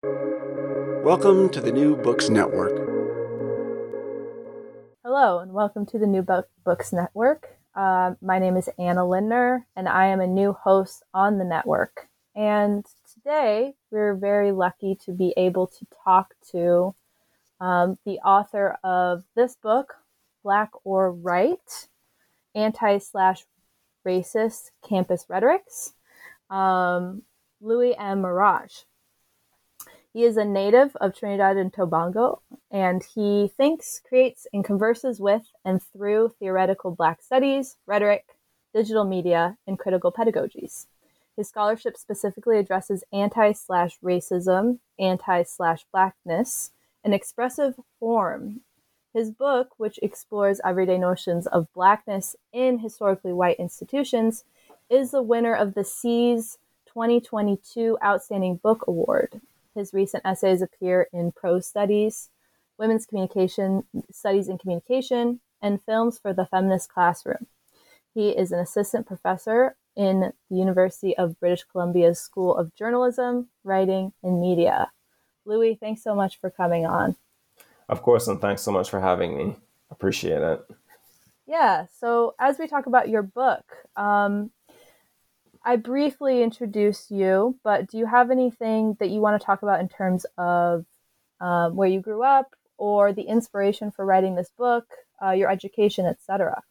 Welcome to the New Books Network. Hello, and welcome to the New Books Network. Uh, my name is Anna Lindner, and I am a new host on the network. And today we're very lucky to be able to talk to um, the author of this book, Black or Right Anti slash Racist Campus Rhetorics, um, Louis M. Maraj. He is a native of Trinidad and Tobago, and he thinks, creates, and converses with and through theoretical Black studies, rhetoric, digital media, and critical pedagogies. His scholarship specifically addresses anti slash racism, anti slash blackness, an expressive form. His book, which explores everyday notions of blackness in historically white institutions, is the winner of the SEAS 2022 Outstanding Book Award. His recent essays appear in Prose Studies, Women's Communication Studies in Communication, and Films for the Feminist Classroom. He is an assistant professor in the University of British Columbia's School of Journalism, Writing, and Media. Louis, thanks so much for coming on. Of course, and thanks so much for having me. Appreciate it. Yeah, so as we talk about your book, um, I briefly introduced you, but do you have anything that you want to talk about in terms of um, where you grew up or the inspiration for writing this book, uh, your education, etc.?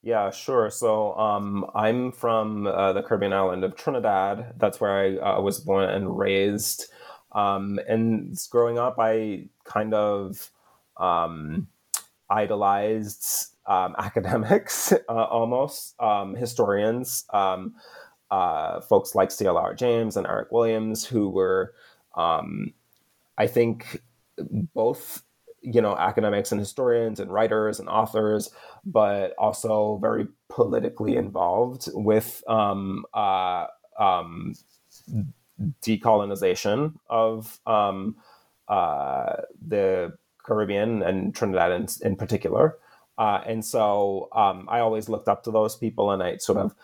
Yeah, sure. So um, I'm from uh, the Caribbean island of Trinidad. That's where I uh, was born and raised. Um, and growing up, I kind of um, idolized um, academics, uh, almost um, historians, um, uh, folks like C.L.R. James and Eric Williams, who were, um, I think, both you know academics and historians and writers and authors, but also very politically involved with um, uh, um, decolonization of uh, the Caribbean and Trinidad in, in particular. Uh, and so um, I always looked up to those people, and I sort of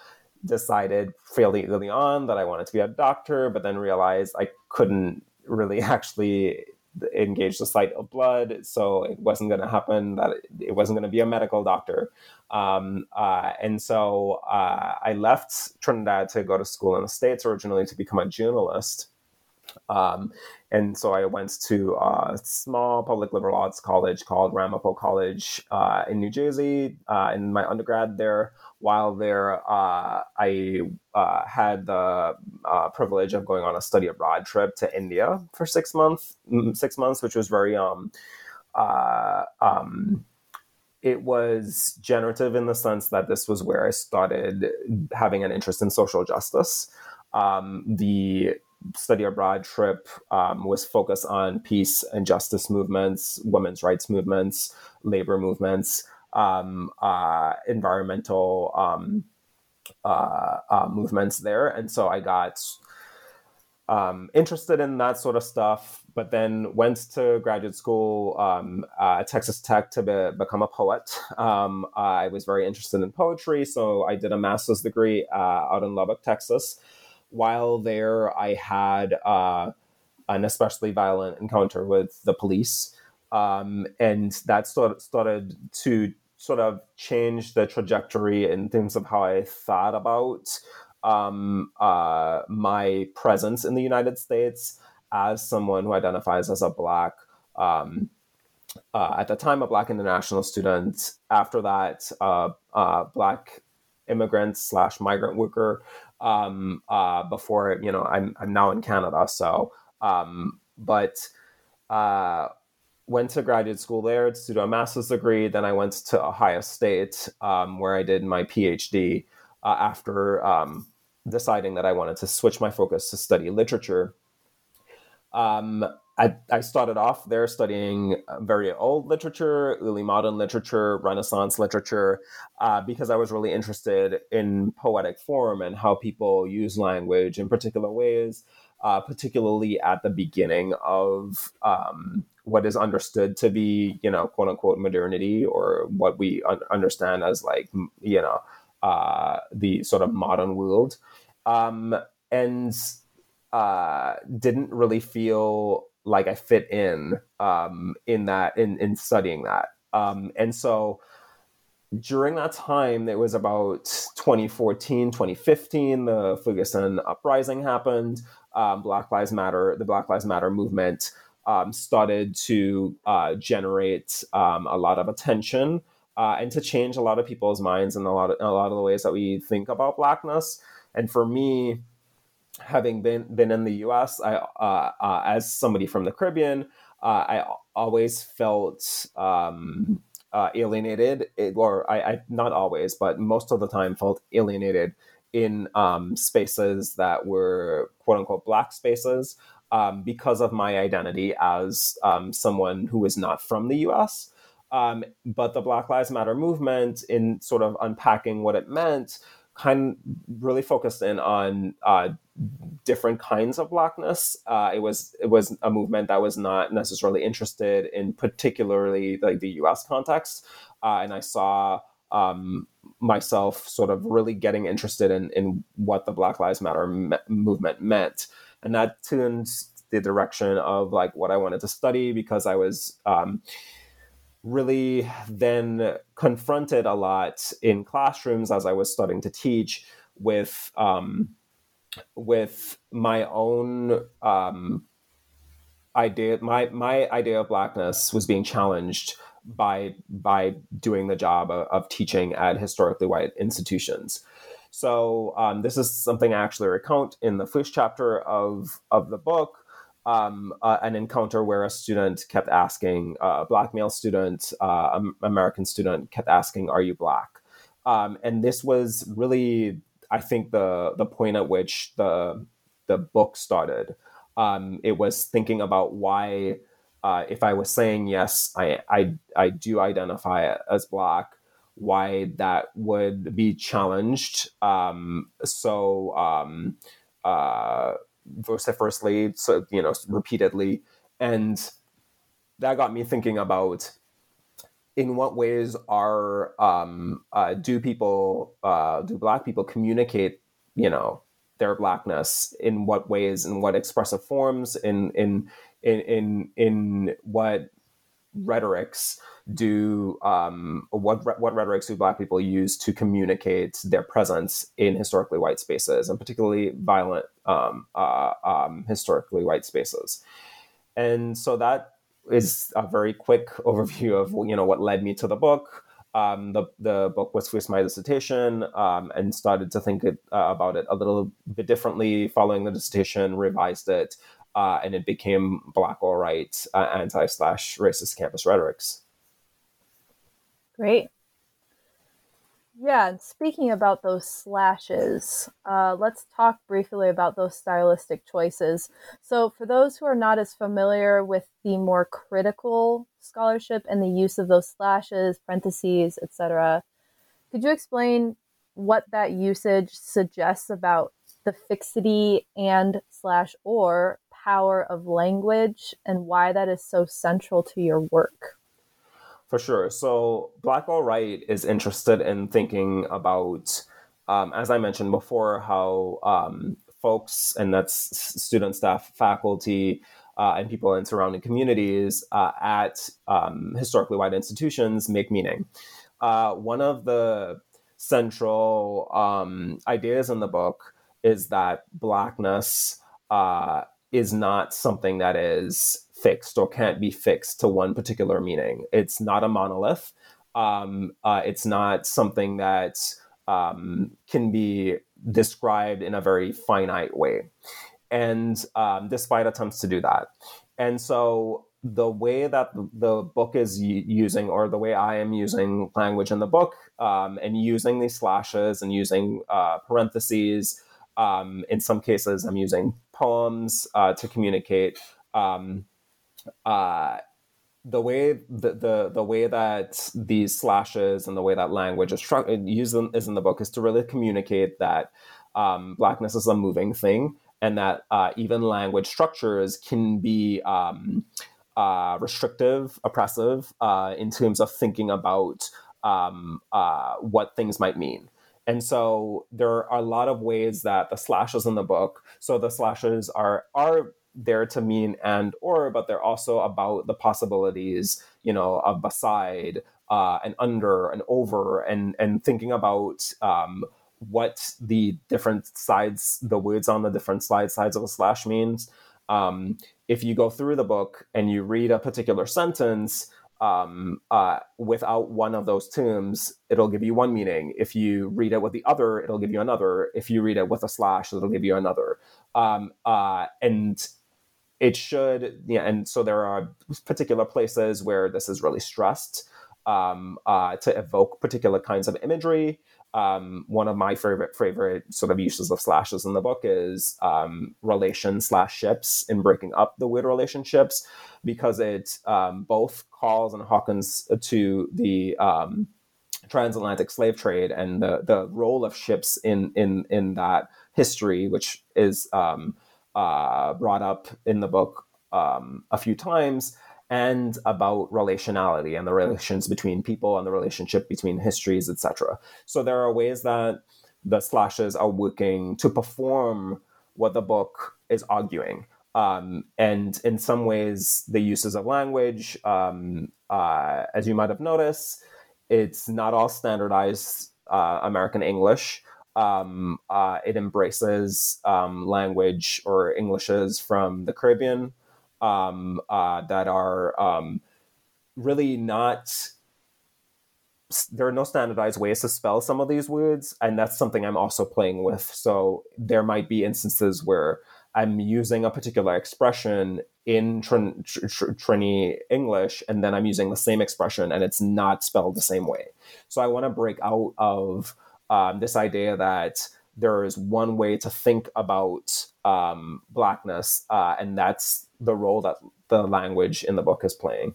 decided fairly early on that I wanted to be a doctor, but then realized I couldn't really actually engage the sight of blood, so it wasn't going to happen. That it wasn't going to be a medical doctor, um, uh, and so uh, I left Trinidad to go to school in the states originally to become a journalist. Um, and so I went to a small public liberal arts college called Ramapo College uh, in New Jersey. Uh, in my undergrad there, while there, uh, I uh, had the uh, privilege of going on a study abroad trip to India for six months. Six months, which was very um, uh, um, it was generative in the sense that this was where I started having an interest in social justice. Um, the study abroad trip um, was focused on peace and justice movements, women's rights movements, labor movements, um, uh, environmental um, uh, uh, movements there. And so I got um, interested in that sort of stuff, but then went to graduate school um, uh, at Texas Tech to be, become a poet. Um, I was very interested in poetry, so I did a master's degree uh, out in Lubbock, Texas while there, I had uh, an especially violent encounter with the police. Um, and that sort started to sort of change the trajectory in terms of how I thought about um, uh, my presence in the United States as someone who identifies as a Black. Um, uh, at the time, a Black international student. After that, uh, uh Black immigrant slash migrant worker um, uh, before you know I'm I'm now in Canada. So, um, but uh, went to graduate school there to do a master's degree. Then I went to Ohio State um, where I did my PhD uh, after um, deciding that I wanted to switch my focus to study literature. Um, I, I started off there studying very old literature, early modern literature, Renaissance literature, uh, because I was really interested in poetic form and how people use language in particular ways, uh, particularly at the beginning of um, what is understood to be, you know, quote unquote modernity or what we un- understand as like, you know, uh, the sort of modern world. Um, and uh, didn't really feel like I fit in um, in that in in studying that. Um, and so during that time, it was about 2014, 2015, the Ferguson uprising happened. Um, Black Lives Matter, the Black Lives Matter movement um, started to uh, generate um, a lot of attention uh, and to change a lot of people's minds and a lot of, a lot of the ways that we think about blackness. And for me, having been been in the U.S., I uh, uh, as somebody from the Caribbean, uh, I always felt um, uh, alienated, or I, I, not always, but most of the time felt alienated in um, spaces that were quote unquote black spaces um, because of my identity as um, someone who is not from the U.S. Um, but the Black Lives Matter movement, in sort of unpacking what it meant, kind of really focused in on uh, different kinds of blackness. Uh, it was it was a movement that was not necessarily interested in particularly like the U.S. context, uh, and I saw um, myself sort of really getting interested in in what the Black Lives Matter me- movement meant, and that tuned the direction of like what I wanted to study because I was. Um, really then confronted a lot in classrooms as I was starting to teach with um, with my own um, idea. My my idea of blackness was being challenged by by doing the job of, of teaching at historically white institutions. So um, this is something I actually recount in the first chapter of of the book um, uh, an encounter where a student kept asking, uh, a black male student, uh, American student, kept asking, "Are you black?" Um, and this was really, I think, the the point at which the the book started. Um, it was thinking about why, uh, if I was saying yes, I, I I do identify as black, why that would be challenged um, so um, uh, vociferously, so you know, repeatedly, and that got me thinking about in what ways are um, uh, do people uh, do black people communicate you know their blackness in what ways in what expressive forms in in in in, in what rhetorics do um, what what rhetorics do Black people use to communicate their presence in historically white spaces, and particularly violent um, uh, um, historically white spaces? And so that is a very quick overview of you know what led me to the book. Um, the the book was first my dissertation, um, and started to think it, uh, about it a little bit differently following the dissertation. Revised it, uh, and it became Black Right uh, Anti Slash Racist Campus Rhetorics. Great. Yeah, and speaking about those slashes, uh, let's talk briefly about those stylistic choices. So, for those who are not as familiar with the more critical scholarship and the use of those slashes, parentheses, etc., could you explain what that usage suggests about the fixity and slash or power of language and why that is so central to your work? For sure. So Black or Right is interested in thinking about, um, as I mentioned before, how um, folks, and that's student, staff, faculty, uh, and people in surrounding communities uh, at um, historically white institutions make meaning. Uh, one of the central um, ideas in the book is that Blackness uh, is not something that is fixed or can't be fixed to one particular meaning. It's not a monolith. Um, uh, it's not something that um, can be described in a very finite way. And um, despite attempts to do that. And so the way that the book is using, or the way I am using language in the book, um, and using these slashes and using uh, parentheses, um, in some cases, I'm using poems uh, to communicate um, uh, the way the, the the way that these slashes and the way that language is used in, is in the book is to really communicate that um, blackness is a moving thing and that uh, even language structures can be um, uh, restrictive, oppressive uh, in terms of thinking about um, uh, what things might mean. And so there are a lot of ways that the slashes in the book. So the slashes are are there to mean and or, but they're also about the possibilities, you know, of beside, uh, and under and over, and and thinking about um, what the different sides, the words on the different slide sides of a slash means. Um, if you go through the book and you read a particular sentence, um, uh, without one of those terms, it'll give you one meaning. If you read it with the other, it'll give you another. If you read it with a slash, it'll give you another. Um, uh, and it should, yeah. And so there are particular places where this is really stressed um, uh, to evoke particular kinds of imagery. Um, one of my favorite favorite sort of uses of slashes in the book is um, relation slash ships in breaking up the weird relationships because it um, both calls and Hawkins to the um, transatlantic slave trade and the the role of ships in in in that history, which is um, uh, brought up in the book um, a few times and about relationality and the relations between people and the relationship between histories, etc. So there are ways that the slashes are working to perform what the book is arguing. Um, and in some ways, the uses of language, um, uh, as you might have noticed, it's not all standardized uh, American English. Um, uh, it embraces um, language or Englishes from the Caribbean, um, uh, that are um, really not there are no standardized ways to spell some of these words and that's something i'm also playing with. So there might be instances where i'm using a particular expression in Trin- Tr- trini english and then i'm using the same expression and it's not spelled the same way. So i want to break out of um, this idea that there is one way to think about um, blackness, uh, and that's the role that the language in the book is playing.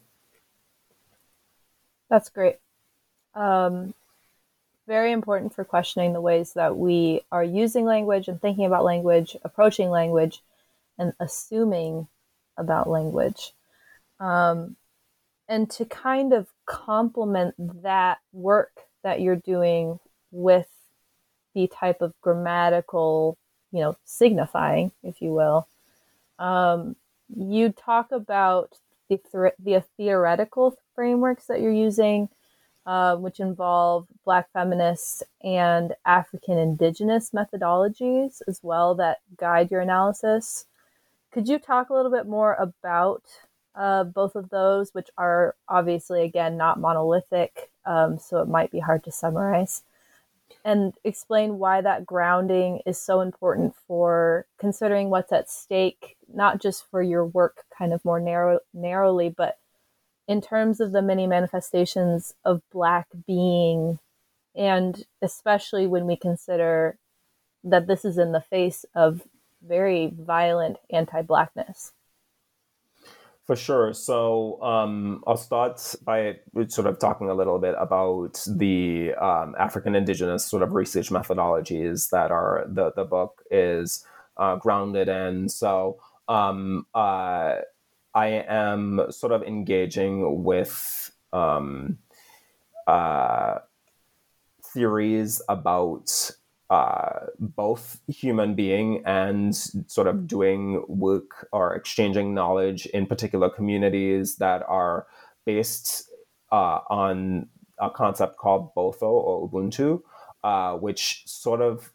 That's great. Um, very important for questioning the ways that we are using language and thinking about language, approaching language, and assuming about language. Um, and to kind of complement that work that you're doing with the type of grammatical, you know, signifying, if you will. Um, you talk about the, th- the theoretical frameworks that you're using, uh, which involve Black feminists and African indigenous methodologies as well that guide your analysis. Could you talk a little bit more about uh, both of those, which are obviously, again, not monolithic, um, so it might be hard to summarize? and explain why that grounding is so important for considering what's at stake, not just for your work kind of more narrow, narrowly, but in terms of the many manifestations of Black being, and especially when we consider that this is in the face of very violent anti Blackness. For sure. So um, I'll start by sort of talking a little bit about the um, African indigenous sort of research methodologies that are the the book is uh, grounded in. So um, uh, I am sort of engaging with um, uh, theories about uh, both human being and sort of doing work or exchanging knowledge in particular communities that are based uh, on a concept called Botho or Ubuntu, uh, which sort of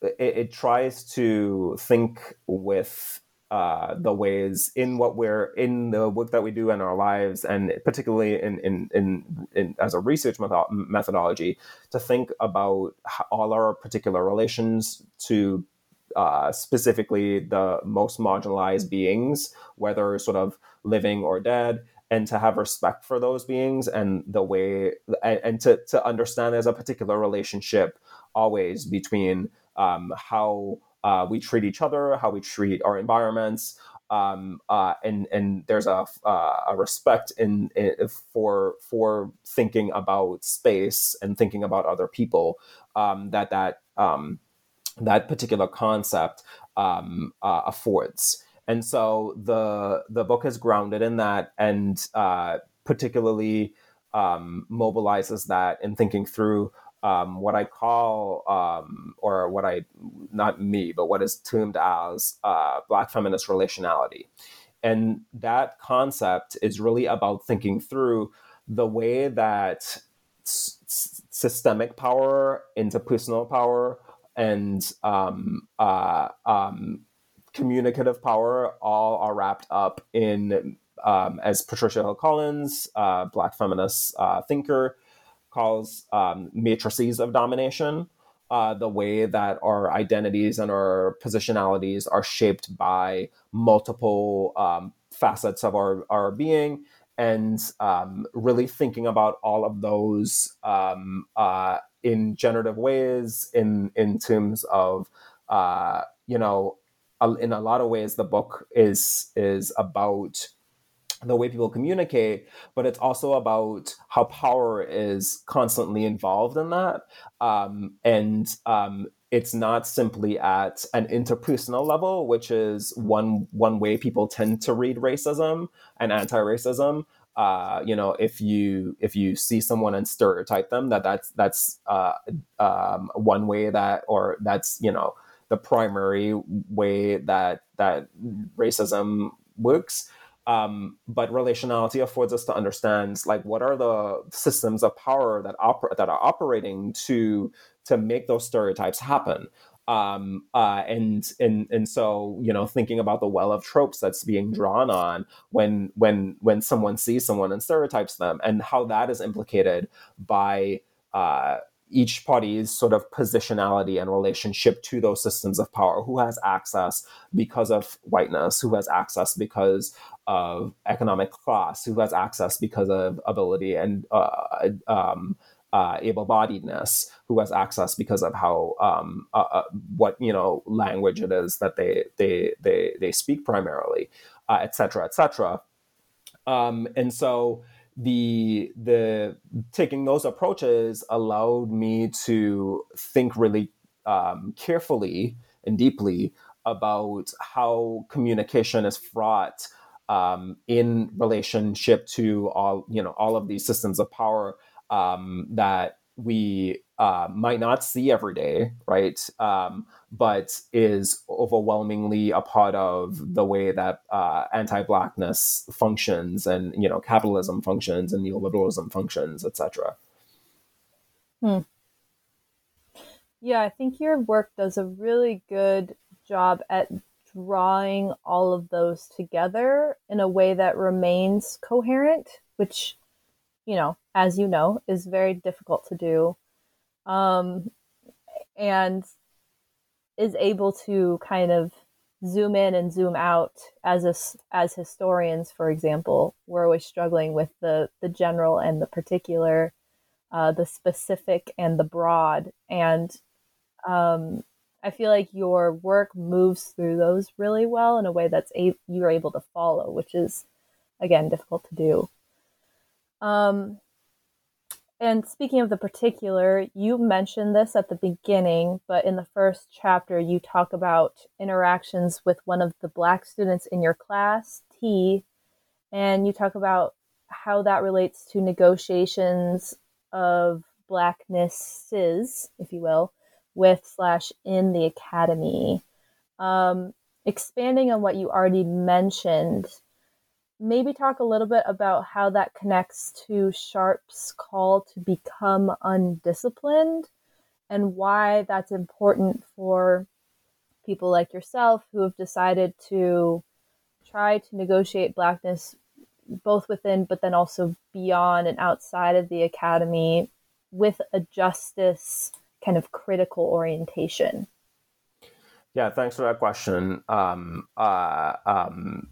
it, it, tries to think with uh, the ways in what we're in the work that we do in our lives, and particularly in in, in, in as a research method- methodology, to think about all our particular relations to uh, specifically the most marginalized beings, whether sort of living or dead, and to have respect for those beings and the way and, and to to understand there's a particular relationship always between um, how uh, we treat each other, how we treat our environments, um, uh, and and there's a, uh, a respect in, in, for for thinking about space and thinking about other people um, that that um, that particular concept um, uh, affords. And so the the book is grounded in that, and uh, particularly um, mobilizes that in thinking through um, what I call, um, or what I, not me, but what is termed as uh, Black feminist relationality. And that concept is really about thinking through the way that s- systemic power, interpersonal power, and um, uh, um, communicative power all are wrapped up in, um, as Patricia Hill Collins, uh, Black feminist uh, thinker, calls um, matrices of domination. Uh, the way that our identities and our positionalities are shaped by multiple um, facets of our, our being and um, really thinking about all of those um, uh, in generative ways in in terms of uh, you know in a lot of ways the book is is about the way people communicate, but it's also about how power is constantly involved in that. Um, and um, it's not simply at an interpersonal level, which is one one way people tend to read racism and anti-racism. Uh, you know, if you if you see someone and stereotype them, that that's that's uh, um, one way that, or that's you know the primary way that that racism works. Um, but relationality affords us to understand like what are the systems of power that oper- that are operating to to make those stereotypes happen. Um, uh, and and and so you know thinking about the well of tropes that's being drawn on when when when someone sees someone and stereotypes them and how that is implicated by uh, each party's sort of positionality and relationship to those systems of power. Who has access because of whiteness? Who has access because of economic class? Who has access because of ability and uh, um, uh, able-bodiedness? Who has access because of how um, uh, uh what you know language it is that they they they they speak primarily etc uh, etc et um, and so the the taking those approaches allowed me to think really um, carefully and deeply about how communication is fraught um, in relationship to all you know all of these systems of power um, that we uh, might not see every day, right? Um, but is overwhelmingly a part of the way that uh, anti-blackness functions, and you know, capitalism functions, and neoliberalism functions, etc. Hmm. Yeah, I think your work does a really good job at drawing all of those together in a way that remains coherent, which, you know, as you know, is very difficult to do. Um, and is able to kind of zoom in and zoom out as a, as historians, for example, we're always struggling with the the general and the particular, uh, the specific and the broad, and um, I feel like your work moves through those really well in a way that's a- you're able to follow, which is again difficult to do. Um, and speaking of the particular, you mentioned this at the beginning, but in the first chapter, you talk about interactions with one of the black students in your class, T, and you talk about how that relates to negotiations of blacknesses, if you will, with slash in the academy. Um, expanding on what you already mentioned, maybe talk a little bit about how that connects to Sharpe's call to become undisciplined and why that's important for people like yourself who have decided to try to negotiate blackness both within but then also beyond and outside of the academy with a justice kind of critical orientation. Yeah thanks for that question. Um, uh, um,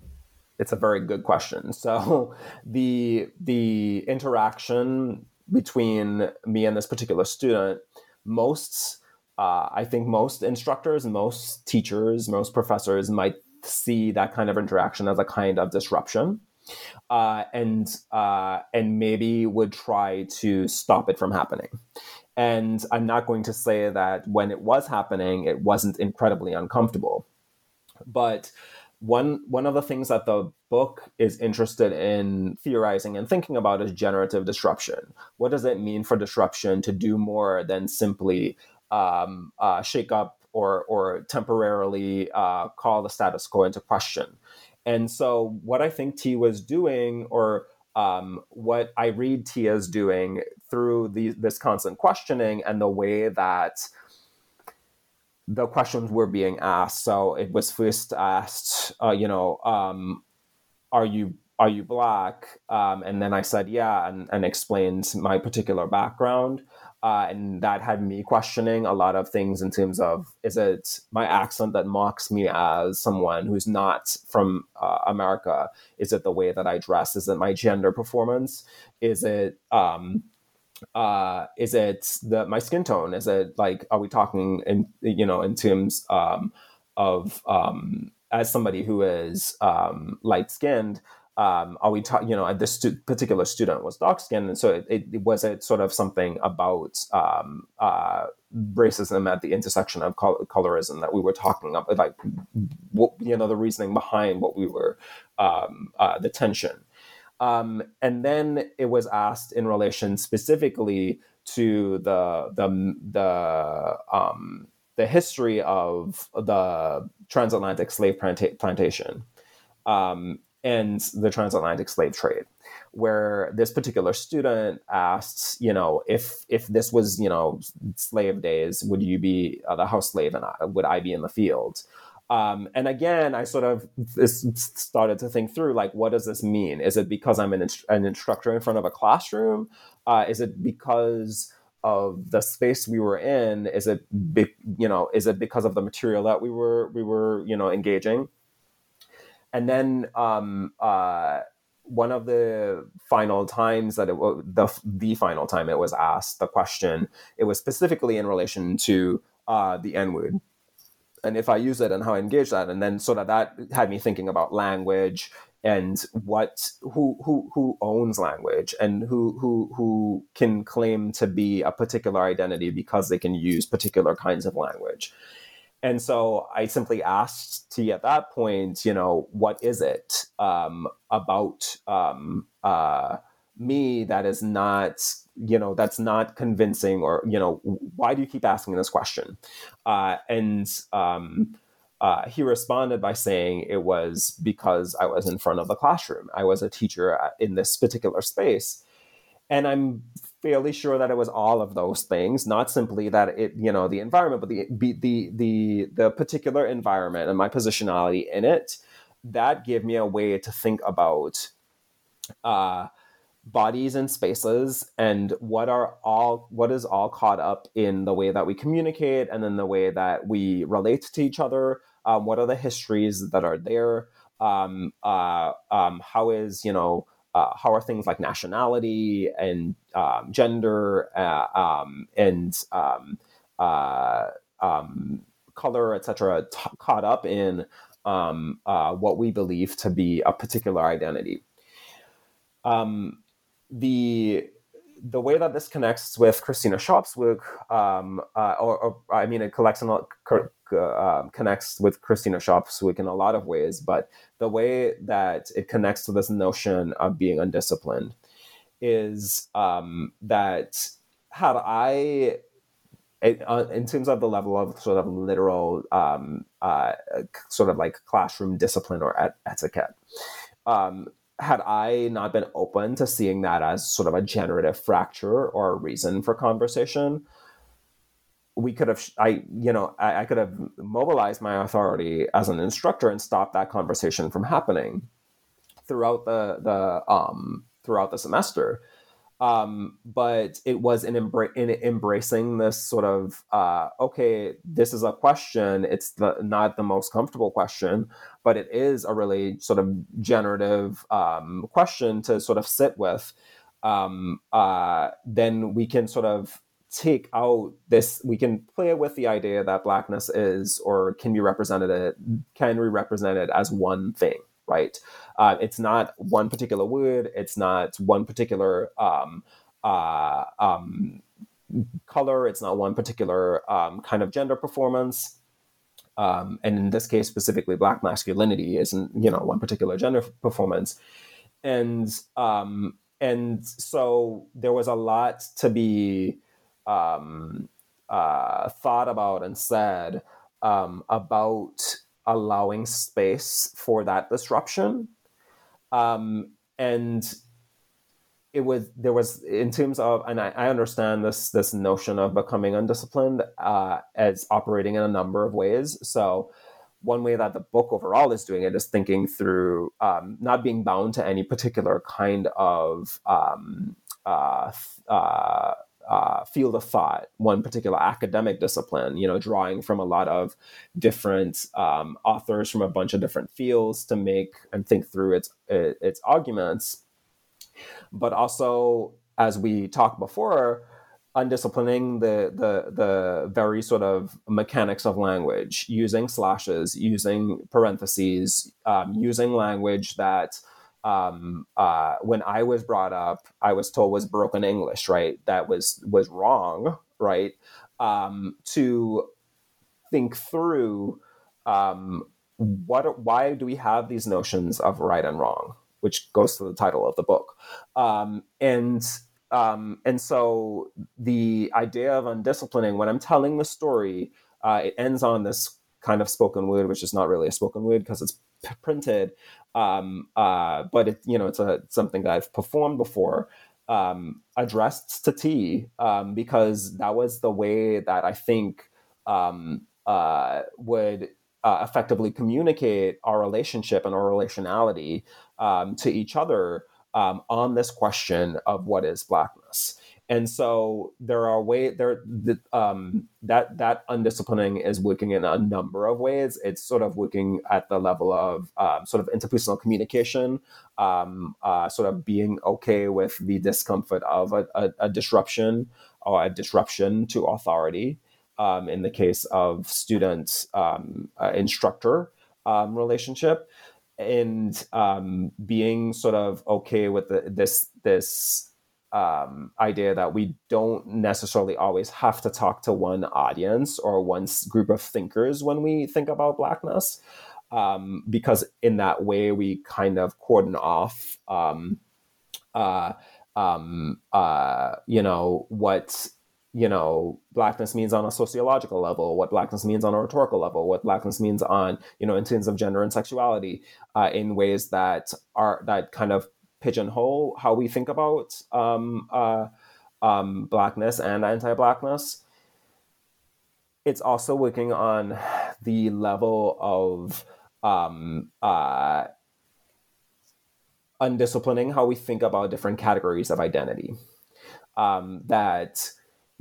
it's a very good question. So the the interaction between me and this particular student, most uh, I think most instructors, most teachers, most professors might see that kind of interaction as a kind of disruption. Uh, and uh, and maybe would try to stop it from happening. And I'm not going to say that when it was happening, it wasn't incredibly uncomfortable, but one one of the things that the book is interested in theorizing and thinking about is generative disruption. What does it mean for disruption to do more than simply um, uh, shake up or or temporarily uh, call the status quo into question? And so, what I think T was doing, or um, what I read T as doing through the, this constant questioning and the way that the questions were being asked. So it was first asked, uh, you know, um, are you are you black? Um, and then I said yeah, and, and explained my particular background. Uh, and that had me questioning a lot of things in terms of is it my accent that mocks me as someone who's not from uh, America? Is it the way that I dress? Is it my gender performance? Is it um, uh, is it the my skin tone? Is it like are we talking in you know in terms um, of um, as somebody who is um, light skinned? Um, are we talking? You know, this stu- particular student was dark skinned, and so it, it, was it sort of something about um, uh, racism at the intersection of col- colorism that we were talking about, like what, you know the reasoning behind what we were um, uh, the tension. Um, and then it was asked in relation specifically to the the the um, the history of the transatlantic slave planta- plantation um, and the transatlantic slave trade, where this particular student asked, you know, if if this was you know slave days, would you be uh, the house slave and I, would I be in the field? Um, and again, I sort of started to think through like, what does this mean? Is it because I'm an, an instructor in front of a classroom? Uh, is it because of the space we were in? Is it, be, you know, is it because of the material that we were we were you know engaging? And then um, uh, one of the final times that it the the final time it was asked the question, it was specifically in relation to uh, the N word and if I use it and how I engage that, and then sort of that had me thinking about language and what who who who owns language and who who who can claim to be a particular identity because they can use particular kinds of language. And so I simply asked T at that point, you know, what is it um, about um, uh, me that is not you know that's not convincing or you know why do you keep asking this question? Uh, and um, uh, he responded by saying it was because i was in front of the classroom. I was a teacher in this particular space. And i'm fairly sure that it was all of those things not simply that it you know the environment but the the the the particular environment and my positionality in it that gave me a way to think about uh, bodies and spaces and what are all what is all caught up in the way that we communicate and then the way that we relate to each other. Um, what are the histories that are there? Um, uh, um, how is you know uh, how are things like nationality and um, gender uh, um, and um, uh, color etc t- caught up in uh, what we believe to be a particular identity? Um, the the way that this connects with Christina Sharpe's work, um, uh, or, or, I mean, it collects and uh, connects with Christina Sharpe's work in a lot of ways, but the way that it connects to this notion of being undisciplined is um, that had I, uh, in terms of the level of sort of literal, um, uh, sort of like classroom discipline or et- etiquette, um, had I not been open to seeing that as sort of a generative fracture or a reason for conversation, we could have, I, you know, I, I could have mobilized my authority as an instructor and stopped that conversation from happening throughout the the um throughout the semester. Um, but it was in, embra- in embracing this sort of uh, okay, this is a question. It's the not the most comfortable question, but it is a really sort of generative um, question to sort of sit with. Um, uh, then we can sort of take out this. We can play with the idea that blackness is or can be represented can be represented as one thing right? Uh, it's not one particular word. It's not one particular um, uh, um, color. It's not one particular um, kind of gender performance. Um, and in this case, specifically, black masculinity isn't you know one particular gender performance, and um, and so there was a lot to be um, uh, thought about and said um, about allowing space for that disruption. Um, and it was there was in terms of and I, I understand this this notion of becoming undisciplined uh, as operating in a number of ways. So one way that the book overall is doing it is thinking through um, not being bound to any particular kind of um, uh, uh, uh, field of thought, one particular academic discipline, you know, drawing from a lot of different um, authors from a bunch of different fields to make and think through its its arguments, but also as we talked before, undisciplining the the the very sort of mechanics of language, using slashes, using parentheses, um, using language that um, uh, when I was brought up, I was told was broken English, right? That was was wrong, right? Um, to think through um, what, why do we have these notions of right and wrong, which goes to the title of the book, um, and um, and so the idea of undisciplining, when I'm telling the story, uh, it ends on this kind of spoken word, which is not really a spoken word because it's p- printed, um, uh, but it you know it's a something that I've performed before. Um, addressed to T um, because that was the way that I think um, uh, would uh, effectively communicate our relationship and our relationality um, to each other um, on this question of what is blackness and so there are ways there the, um, that that undisciplining is working in a number of ways. It's sort of working at the level of um, sort of interpersonal communication, um, uh, sort of being okay with the discomfort of a, a, a disruption or a disruption to authority. Um, in the case of student um, uh, instructor um, relationship, and being sort of okay with the, this this um, idea that we don't necessarily always have to talk to one audience or one group of thinkers when we think about blackness, um, because in that way we kind of cordon off, um, uh, um, uh, you know, what you know blackness means on a sociological level what blackness means on a rhetorical level what blackness means on you know in terms of gender and sexuality uh, in ways that are that kind of pigeonhole how we think about um, uh, um, blackness and anti-blackness. It's also working on the level of um, uh, undisciplining how we think about different categories of identity. Um, that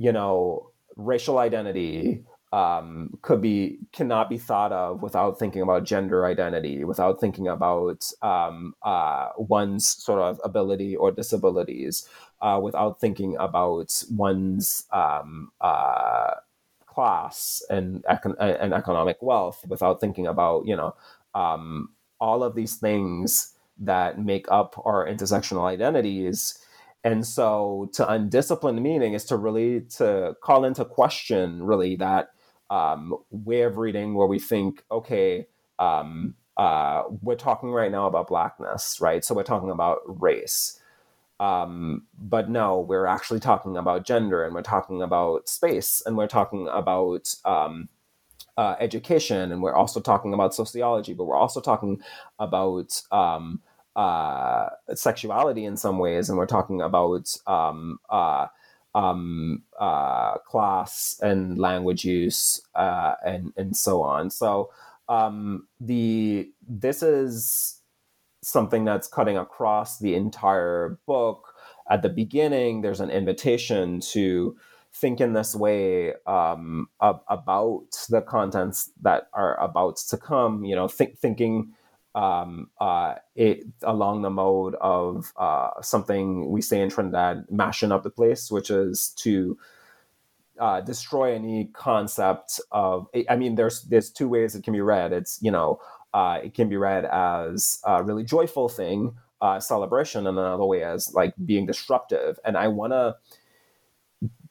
you know, racial identity, um, could be cannot be thought of without thinking about gender identity, without thinking about um, uh, one's sort of ability or disabilities, uh, without thinking about one's um, uh, class and econ- and economic wealth, without thinking about you know um, all of these things that make up our intersectional identities. And so to undisciplined meaning is to really to call into question really that um, way of reading where we think, okay, um, uh, we're talking right now about blackness, right? So we're talking about race. Um, but no, we're actually talking about gender and we're talking about space and we're talking about um, uh, education and we're also talking about sociology, but we're also talking about um, uh, sexuality in some ways and we're talking about um, uh, class and language use uh, and and so on. So um, the this is something that's cutting across the entire book. At the beginning, there's an invitation to think in this way um, about the contents that are about to come. You know, think, thinking um, uh, it along the mode of uh, something we say in Trinidad, mashing up the place, which is to uh, destroy any concept of. I mean, there's there's two ways it can be read. It's you know, uh, it can be read as a really joyful thing, uh, celebration, and another way as like being disruptive. And I want to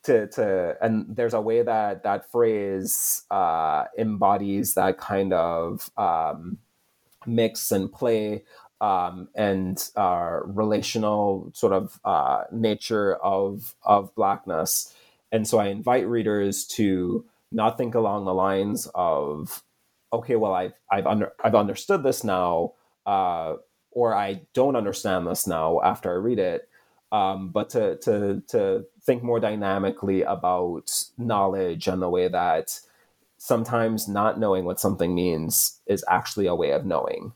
to to and there's a way that that phrase uh, embodies that kind of um, mix and play um, and uh, relational sort of uh, nature of of blackness. And so I invite readers to not think along the lines of, okay, well I've I've under I've understood this now, uh, or I don't understand this now after I read it, um, but to to to think more dynamically about knowledge and the way that sometimes not knowing what something means is actually a way of knowing.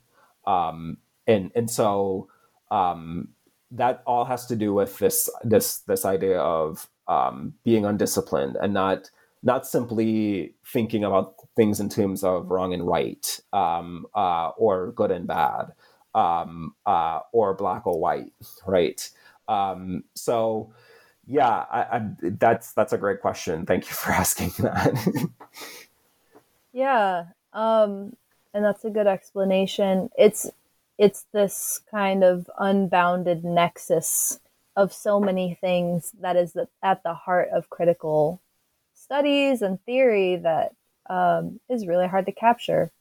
Um, and and so um, that all has to do with this this this idea of um, being undisciplined and not not simply thinking about things in terms of wrong and right um, uh, or good and bad um, uh, or black or white, right? Um, so yeah, I, I, that's that's a great question. Thank you for asking that. yeah, um, and that's a good explanation. It's it's this kind of unbounded nexus of so many things that is at the heart of critical studies and theory that um, is really hard to capture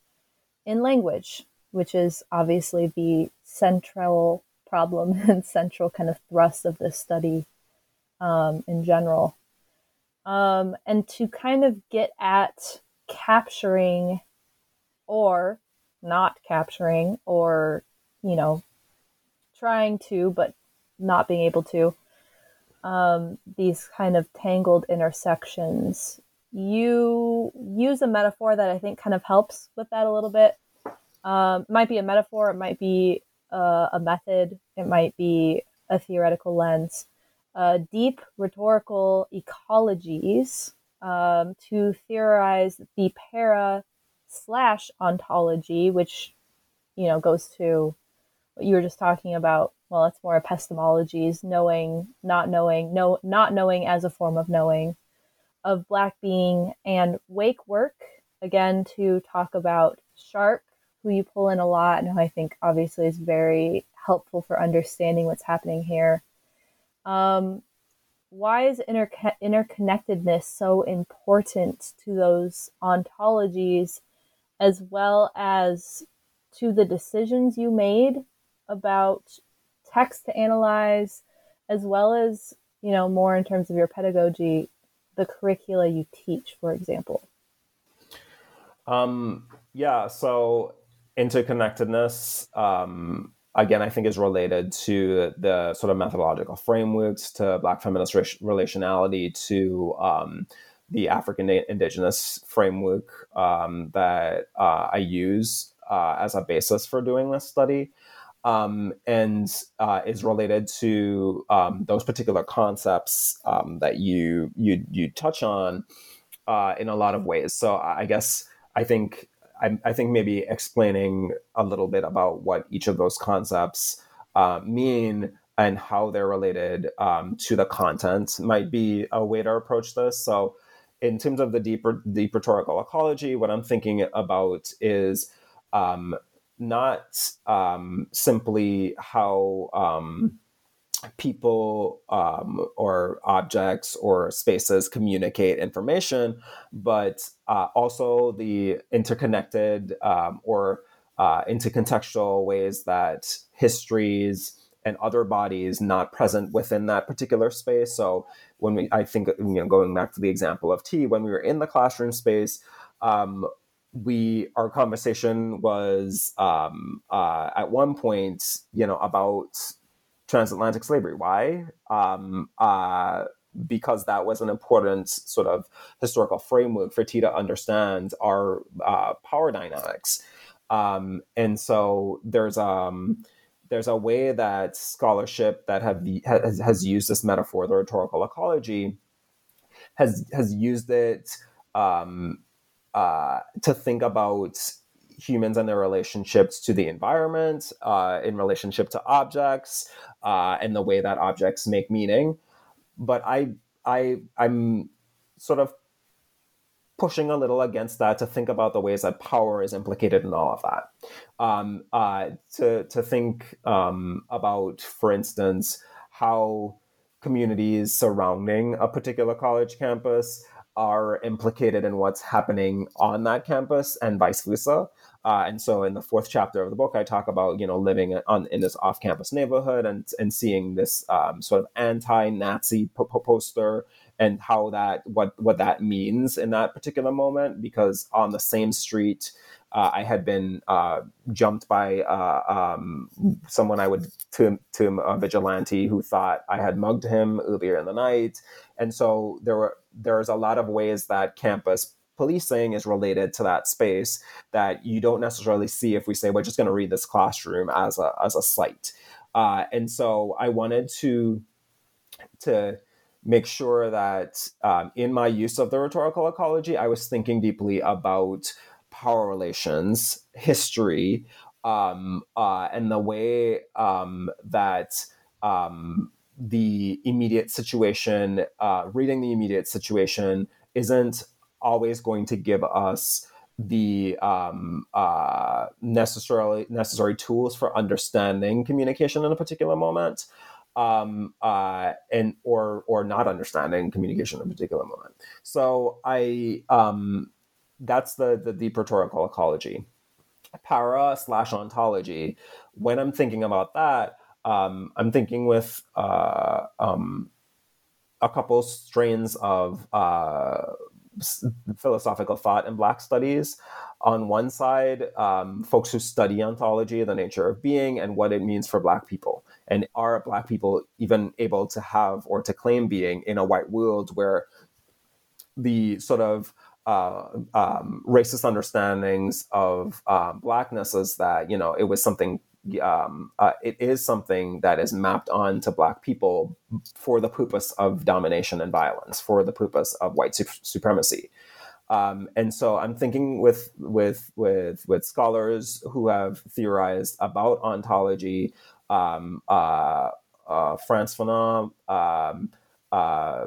in language, which is obviously the central problem and central kind of thrust of this study um, in general. Um, and to kind of get at capturing or not capturing or, you know, trying to, but not being able to, um, these kind of tangled intersections. You use a metaphor that I think kind of helps with that a little bit. Um, might be a metaphor, it might be uh, a method, it might be a theoretical lens. Uh, deep rhetorical ecologies um, to theorize the para slash ontology, which you know goes to what you were just talking about. Well, it's more epistemologies, knowing, not knowing, no, not knowing as a form of knowing, of black being and wake work. Again, to talk about Sharpe, who you pull in a lot, and who I think obviously is very helpful for understanding what's happening here. Um, why is inter- interconnectedness so important to those ontologies as well as to the decisions you made about text to analyze, as well as, you know, more in terms of your pedagogy, the curricula you teach, for example? Um, yeah, so interconnectedness, um, again, I think is related to the sort of methodological frameworks, to Black feminist relationality, to um, the African Indigenous framework um, that uh, I use uh, as a basis for doing this study. Um, and uh, is related to um, those particular concepts um, that you you you touch on uh, in a lot of ways. So I guess I think I, I, think maybe explaining a little bit about what each of those concepts uh, mean and how they're related um, to the content might be a way to approach this. So in terms of the deeper deep rhetorical ecology, what I'm thinking about is um, not um, simply how um, people um, or objects or spaces communicate information, but uh, also the interconnected um, or uh, intercontextual ways that histories and other bodies not present within that particular space. So when we, I think, you know, going back to the example of tea, when we were in the classroom space, um, we our conversation was um, uh, at one point, you know, about transatlantic slavery. Why? Um, uh, because that was an important sort of historical framework for T to understand our uh, power dynamics. Um, and so there's um, there's a way that scholarship that have has, has used this metaphor, the rhetorical ecology, has has used it um, uh, to think about humans and their relationships to the environment, uh, in relationship to objects, uh, and the way that objects make meaning. But I, I, I'm sort of pushing a little against that to think about the ways that power is implicated in all of that. Um, uh, to to think um, about, for instance, how communities surrounding a particular college campus are implicated in what's happening on that campus and vice versa. Uh, and so in the fourth chapter of the book, I talk about, you know, living on, in this off-campus neighborhood and, and seeing this um, sort of anti-Nazi po- poster and how that, what, what that means in that particular moment, because on the same street, uh, I had been uh, jumped by uh, um, someone I would to to a vigilante who thought I had mugged him earlier in the night, and so there were there's a lot of ways that campus policing is related to that space that you don't necessarily see if we say we're just going to read this classroom as a as a site, uh, and so I wanted to to make sure that um, in my use of the rhetorical ecology, I was thinking deeply about power relations, history, um, uh, and the way um, that um, the immediate situation, uh, reading the immediate situation, isn't always going to give us the um, uh, necessarily necessary tools for understanding communication in a particular moment, um, uh, and or or not understanding communication in a particular moment. So I um, that's the the deep rhetorical ecology. Para slash ontology. When I'm thinking about that, um, I'm thinking with uh, um, a couple strains of uh, philosophical thought in Black studies. On one side, um, folks who study ontology, the nature of being, and what it means for Black people. And are Black people even able to have or to claim being in a white world where the sort of uh, um, racist understandings of um, blackness is that you know it was something um, uh, it is something that is mapped onto black people for the purpose of domination and violence for the purpose of white su- supremacy. Um, and so I'm thinking with with with with scholars who have theorized about ontology, um, uh, uh, Frantz Fanon, um, uh,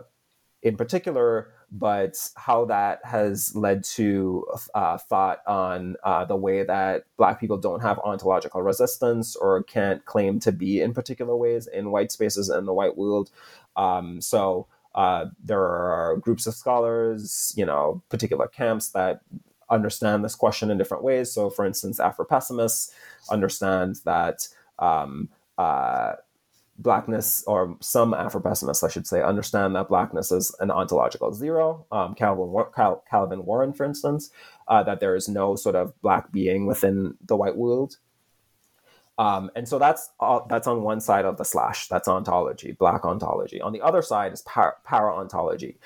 in particular, but how that has led to uh, thought on uh, the way that Black people don't have ontological resistance or can't claim to be in particular ways in white spaces in the white world. Um, so uh, there are groups of scholars, you know, particular camps that understand this question in different ways. So, for instance, Afro pessimists understand that um, uh, blackness or some afro-pessimists i should say understand that blackness is an ontological zero. Um, calvin, Cal, calvin warren for instance uh, that there is no sort of black being within the white world. Um, and so that's all, that's on one side of the slash. That's ontology black ontology. On the other side is para, ontology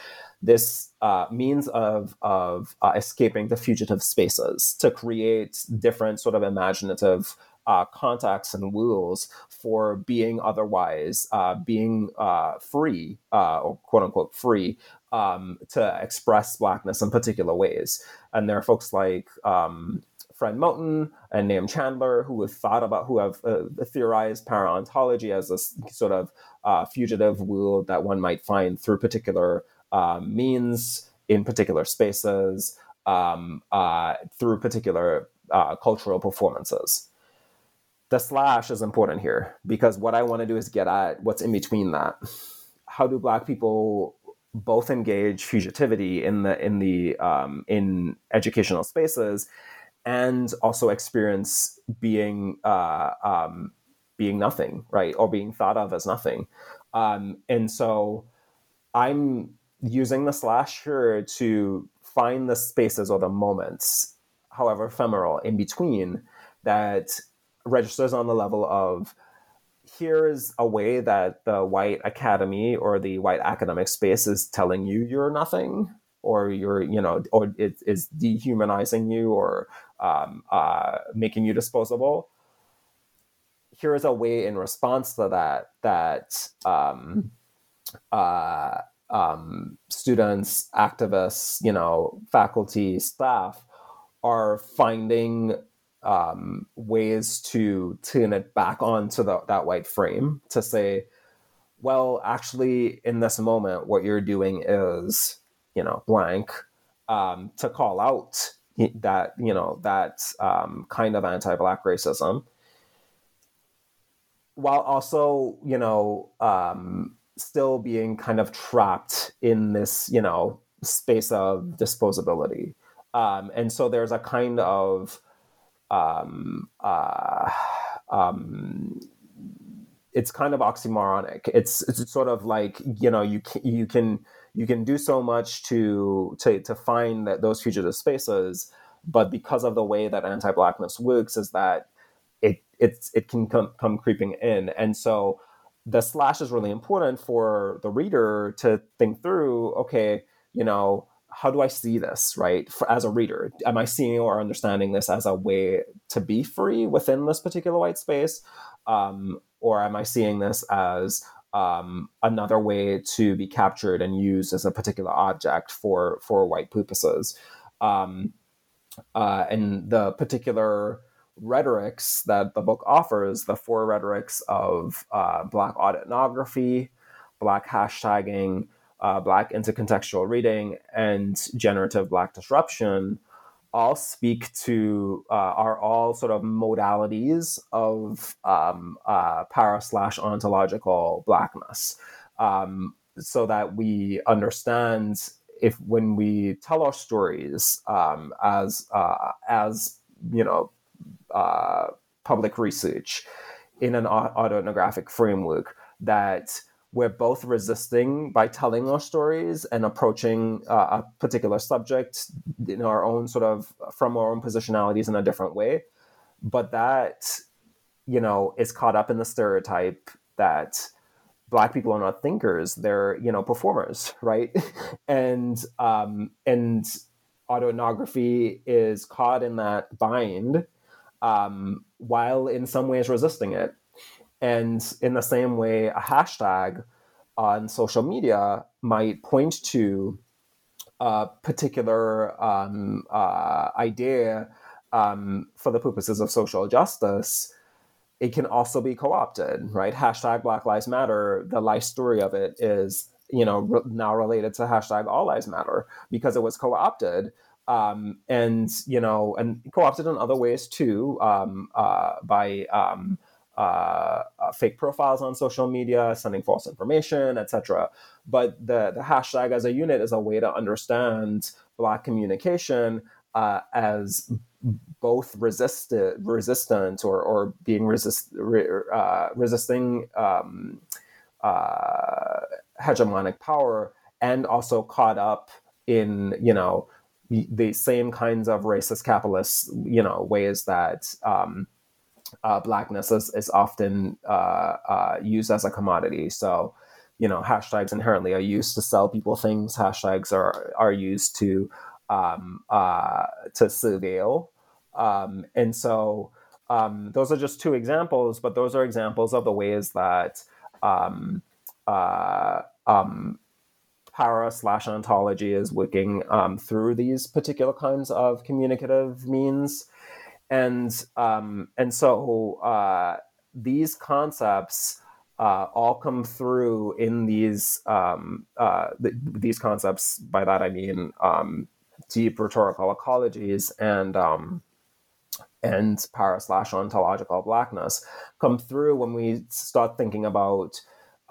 this uh, means of of uh, escaping the fugitive spaces to create different sort of imaginative uh, contacts and rules for being otherwise, uh, being uh, free, uh, or quote unquote free, um, to express blackness in particular ways. And there are folks like um, Fred Moten and Nahum Chandler who have thought about, who have uh, theorized para-ontology as a sort of uh, fugitive rule that one might find through particular means in particular spaces um, through particular cultural performances the slash is important here because what I want to do is get at what's in between that. How do Black people both engage fugitivity in the in the um, in educational spaces and also experience being uh, um, being nothing, right, or being thought of as nothing. Um, and so I'm using the slash here to find the spaces or the moments, however ephemeral, in between that registers on the level of here's a way that the white academy or the white academic space is telling you you're nothing or you're you know or it is dehumanizing you or um, uh, making you disposable. Here is a way in response to that that um, uh, um, students activists you know faculty staff are finding um, ways to tune it back onto the, that white frame to say, well, actually, in this moment, what you're doing is, you know, blank, um, to call out that, you know, that um, kind of anti-black racism, while also, you know, um, still being kind of trapped in this, you know, space of disposability. Um, and so there's a kind of um, uh, um, it's kind of oxymoronic. It's it's sort of like you know you can, you can you can do so much to to to find that those fugitive spaces, but because of the way that anti-blackness works, is that it it's it can come come creeping in, and so the slash is really important for the reader to think through. Okay, you know how do I see this, right? For, as a reader, am I seeing or understanding this as a way to be free within this particular white space? Um, or am I seeing this as um, another way to be captured and used as a particular object for, for white purposes? Um, uh, and the particular rhetorics that the book offers, the four rhetorics of uh, Black autoethnography, Black hashtagging, uh, Black intercontextual reading, and generative Black disruption all speak to uh, are all sort of modalities of um, uh, para slash ontological blackness, um, so that we understand if when we tell our stories um, as uh, as you know uh, public research in an autoethnographic framework that we're both resisting by telling our stories and approaching uh, a particular subject in our own sort of from our own positionalities in a different way. But that you know is caught up in the stereotype that black people are not thinkers they're you know performers right? And um and autoethnography is caught in that bind um, while in some ways resisting it and in the same way, a hashtag on social media might point to a particular um, uh, idea um, for the purposes of social justice. It can also be co-opted, right? Hashtag Black Lives Matter. The life story of it is, you know, re- now related to hashtag All Lives Matter because it was co-opted um, and you know, and co-opted in other ways too um, uh, by um, uh, uh, fake profiles on social media, sending false information, etc. But the, the hashtag as a unit is a way to understand Black communication uh, as both resisted, resistant or, or being resist, re, uh, resisting um, uh, hegemonic power and also caught up in, you know, the same kinds of racist capitalist, you know, ways that um, uh, blackness is, is often uh, uh, used as a commodity. So, you know, hashtags inherently are used to sell people things. Hashtags are are used to um, uh, to surveil, um, and so um, those are just two examples. But those are examples of the ways that um, uh, um, para slash ontology is working um, through these particular kinds of communicative means and um, and so uh, these concepts uh, all come through in these um, uh, th- these concepts. By that I mean um, deep rhetorical ecologies and um, and para slash ontological blackness come through when we start thinking about.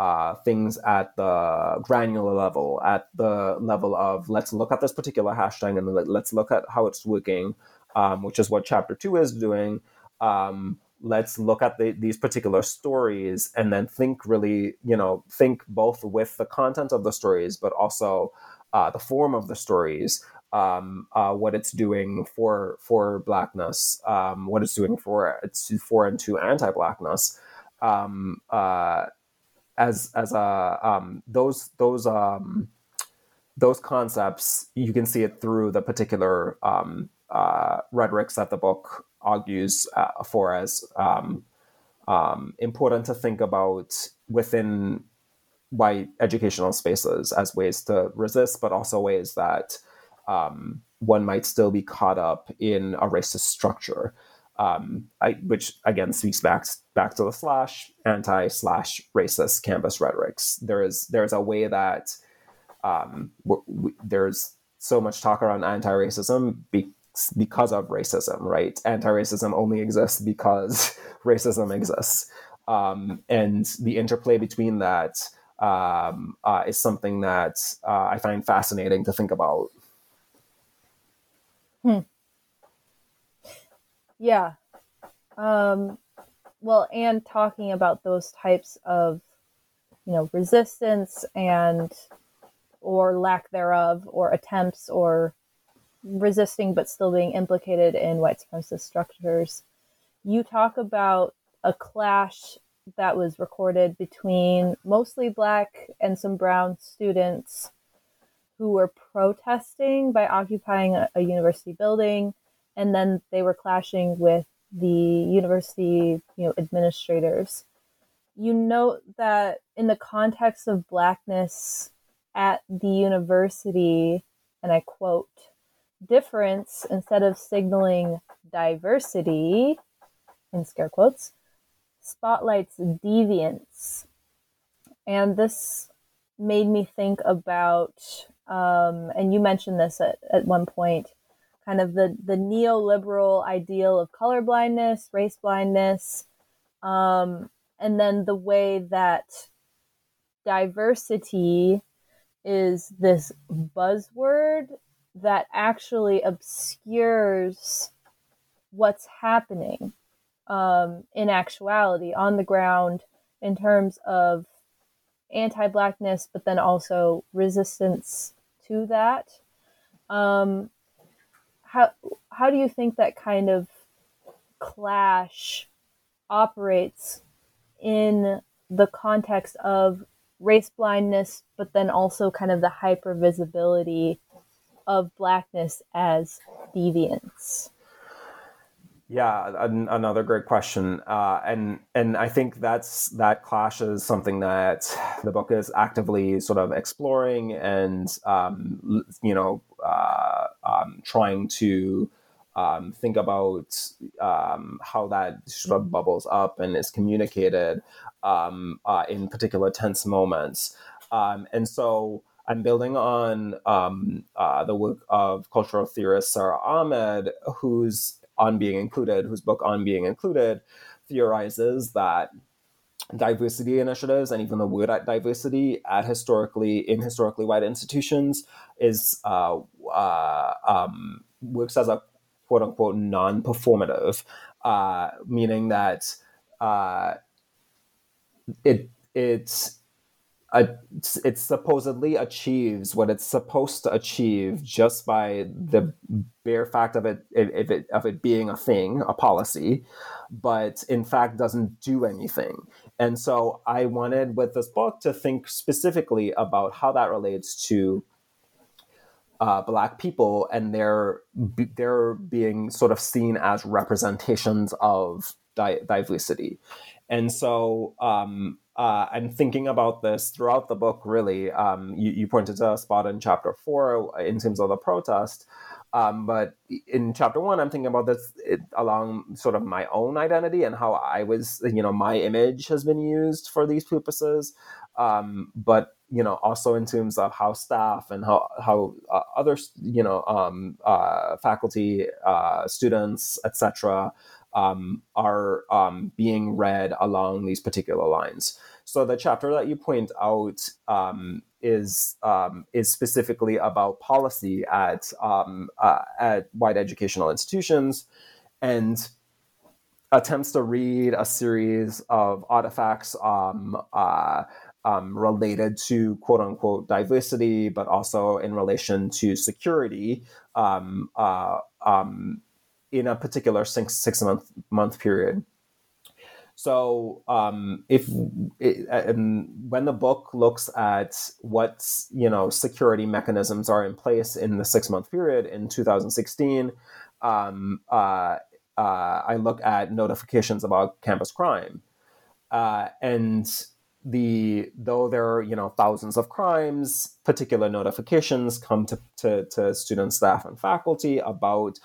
Uh, things at the granular level, at the level of let's look at this particular hashtag and let, let's look at how it's working um, which is what chapter two is doing. Um, let's look at the, these particular stories and then think really, you know, think both with the content of the stories, but also uh, the form of the stories, um, uh, what it's doing for for blackness, um, what it's doing for it's for and to anti-blackness. Um, uh, as as a um, those those um, those concepts, you can see it through the particular um, uh, rhetorics that the book argues uh, for as um, um, important to think about within white educational spaces as ways to resist, but also ways that um, one might still be caught up in a racist structure. Um, I, which again speaks back back to the slash anti slash racist campus rhetorics. There is there's a way that um, we, there's so much talk around anti racism be, because of racism, right? Anti-racism only exists because racism exists, um, and the interplay between that um, uh, is something that uh, I find fascinating to think about. Hmm. Yeah. Um, well, and talking about those types of, you know, resistance and or lack thereof, or attempts or resisting but still being implicated in white supremacist structures. You talk about a clash that was recorded between mostly black and some brown students who were protesting by occupying a, a university building and then they were clashing with the university you know administrators you note that in the context of blackness at the university and i quote difference instead of signaling diversity in scare quotes spotlights deviance. And this made me think about um, and you mentioned this at, at one point kind of the, the neoliberal ideal of colorblindness, race blindness, um, and then the way that diversity is this buzzword that actually obscures what's happening um, in actuality on the ground in terms of anti blackness, but then also resistance to that. Um, how how do you think that kind of clash operates in the context of race blindness, but then also kind of the hyper visibility of blackness as deviance? Yeah, an, another great question, uh, and and I think that's that clash is something that the book is actively sort of exploring and um, you know uh, um, trying to um, think about um, how that sort of bubbles up and is communicated um, uh, in particular tense moments, um, and so. I'm building on uh, the work of cultural theorist Sara Ahmed, who's on Being Included, whose book On Being Included theorizes that diversity initiatives and even the word at diversity at historically in historically white institutions is uh, uh, um, works as a quote unquote non-performative, uh, meaning that uh, it it's it supposedly achieves what it's supposed to achieve just by the bare fact of it, if it of it being a thing, a policy, but in fact doesn't do anything. And so I wanted with this book to think specifically about how that relates to uh, black people and their they're being sort of seen as representations of di- diversity. And so um, uh, I'm thinking about this throughout the book, really. Um, you, you, pointed to a spot in chapter four in terms of the protest. Um, but in chapter one, I'm thinking about this it, along sort of my own identity and how I was, you know, my image has been used for these purposes. Um, but you know, also in terms of how staff and how how uh, other, you know, um, uh, faculty, uh, students, etc um, are um, being read along these particular lines. So the chapter that you point out um, is um, is specifically about policy at um, uh, at white educational institutions, and attempts to read a series of artifacts um, uh, related to quote unquote diversity, but also in relation to security uh, in a particular six, six month month period. So um, if it, when the book looks at what you know security mechanisms are in place in the six month period in 2016, um, uh, uh, I look at notifications about campus crime, uh, and the though there are you know thousands of crimes, particular notifications come to, to, to students, staff, and faculty about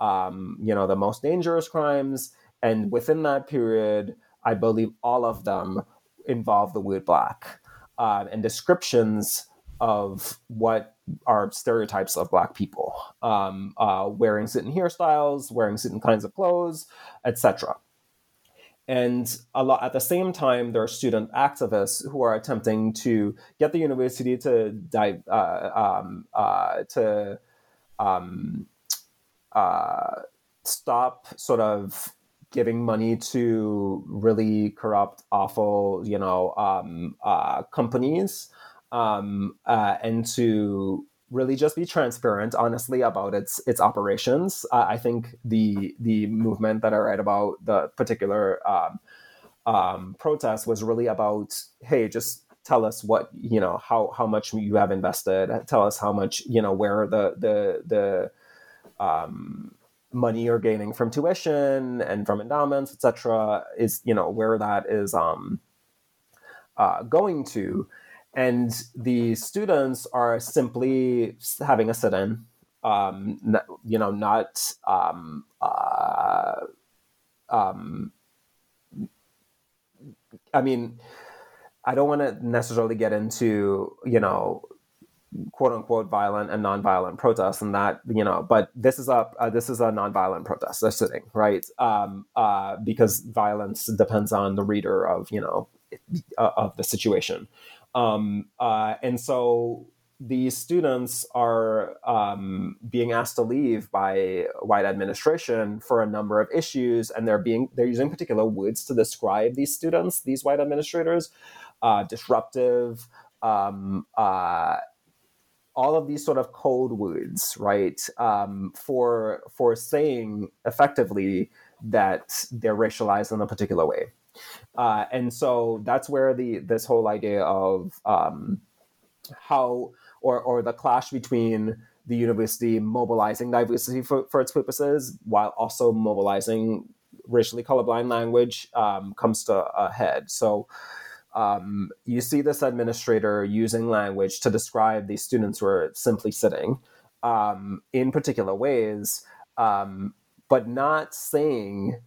um, you know, the most dangerous crimes. And within that period, I believe all of them involve the word black uh, and descriptions of what are stereotypes of black people, um, uh, wearing certain hairstyles, wearing certain kinds of clothes, etc. And a lot at the same time, there are student activists who are attempting to get the university to dive, uh, um, uh, to um, uh, stop sort of giving money to really corrupt, awful, you know, um, uh, companies, um, uh, and to really just be transparent, honestly, about its its operations. Uh, I think the the movement that I read about the particular um, um, protest was really about, hey, just tell us what you know how how much you have invested. Tell us how much you know where the the the um, money you're gaining from tuition and from endowments, etc., is you know where that is um, uh, going to and the students are simply having a sit-in um, you know not um, uh, um, i mean i don't want to necessarily get into you know quote unquote violent and nonviolent protests and that you know but this is a uh, this is a nonviolent protest they're sitting right? Um, uh, because violence depends on the reader of you know uh, of the situation. Um, uh, and so these students are um, being asked to leave by white administration for a number of issues, and they're being they're using particular words to describe these students, these white administrators, uh, disruptive, um, uh, all of these sort of code words, right, um, for for saying effectively that they're racialized in a particular way. Uh, and so that's where the this whole idea of um, how or or the clash between the university mobilizing diversity for, for its purposes while also mobilizing racially colorblind language um, comes to a head. So um, you see this administrator using language to describe these students who are simply sitting um, in particular ways, um, but not saying,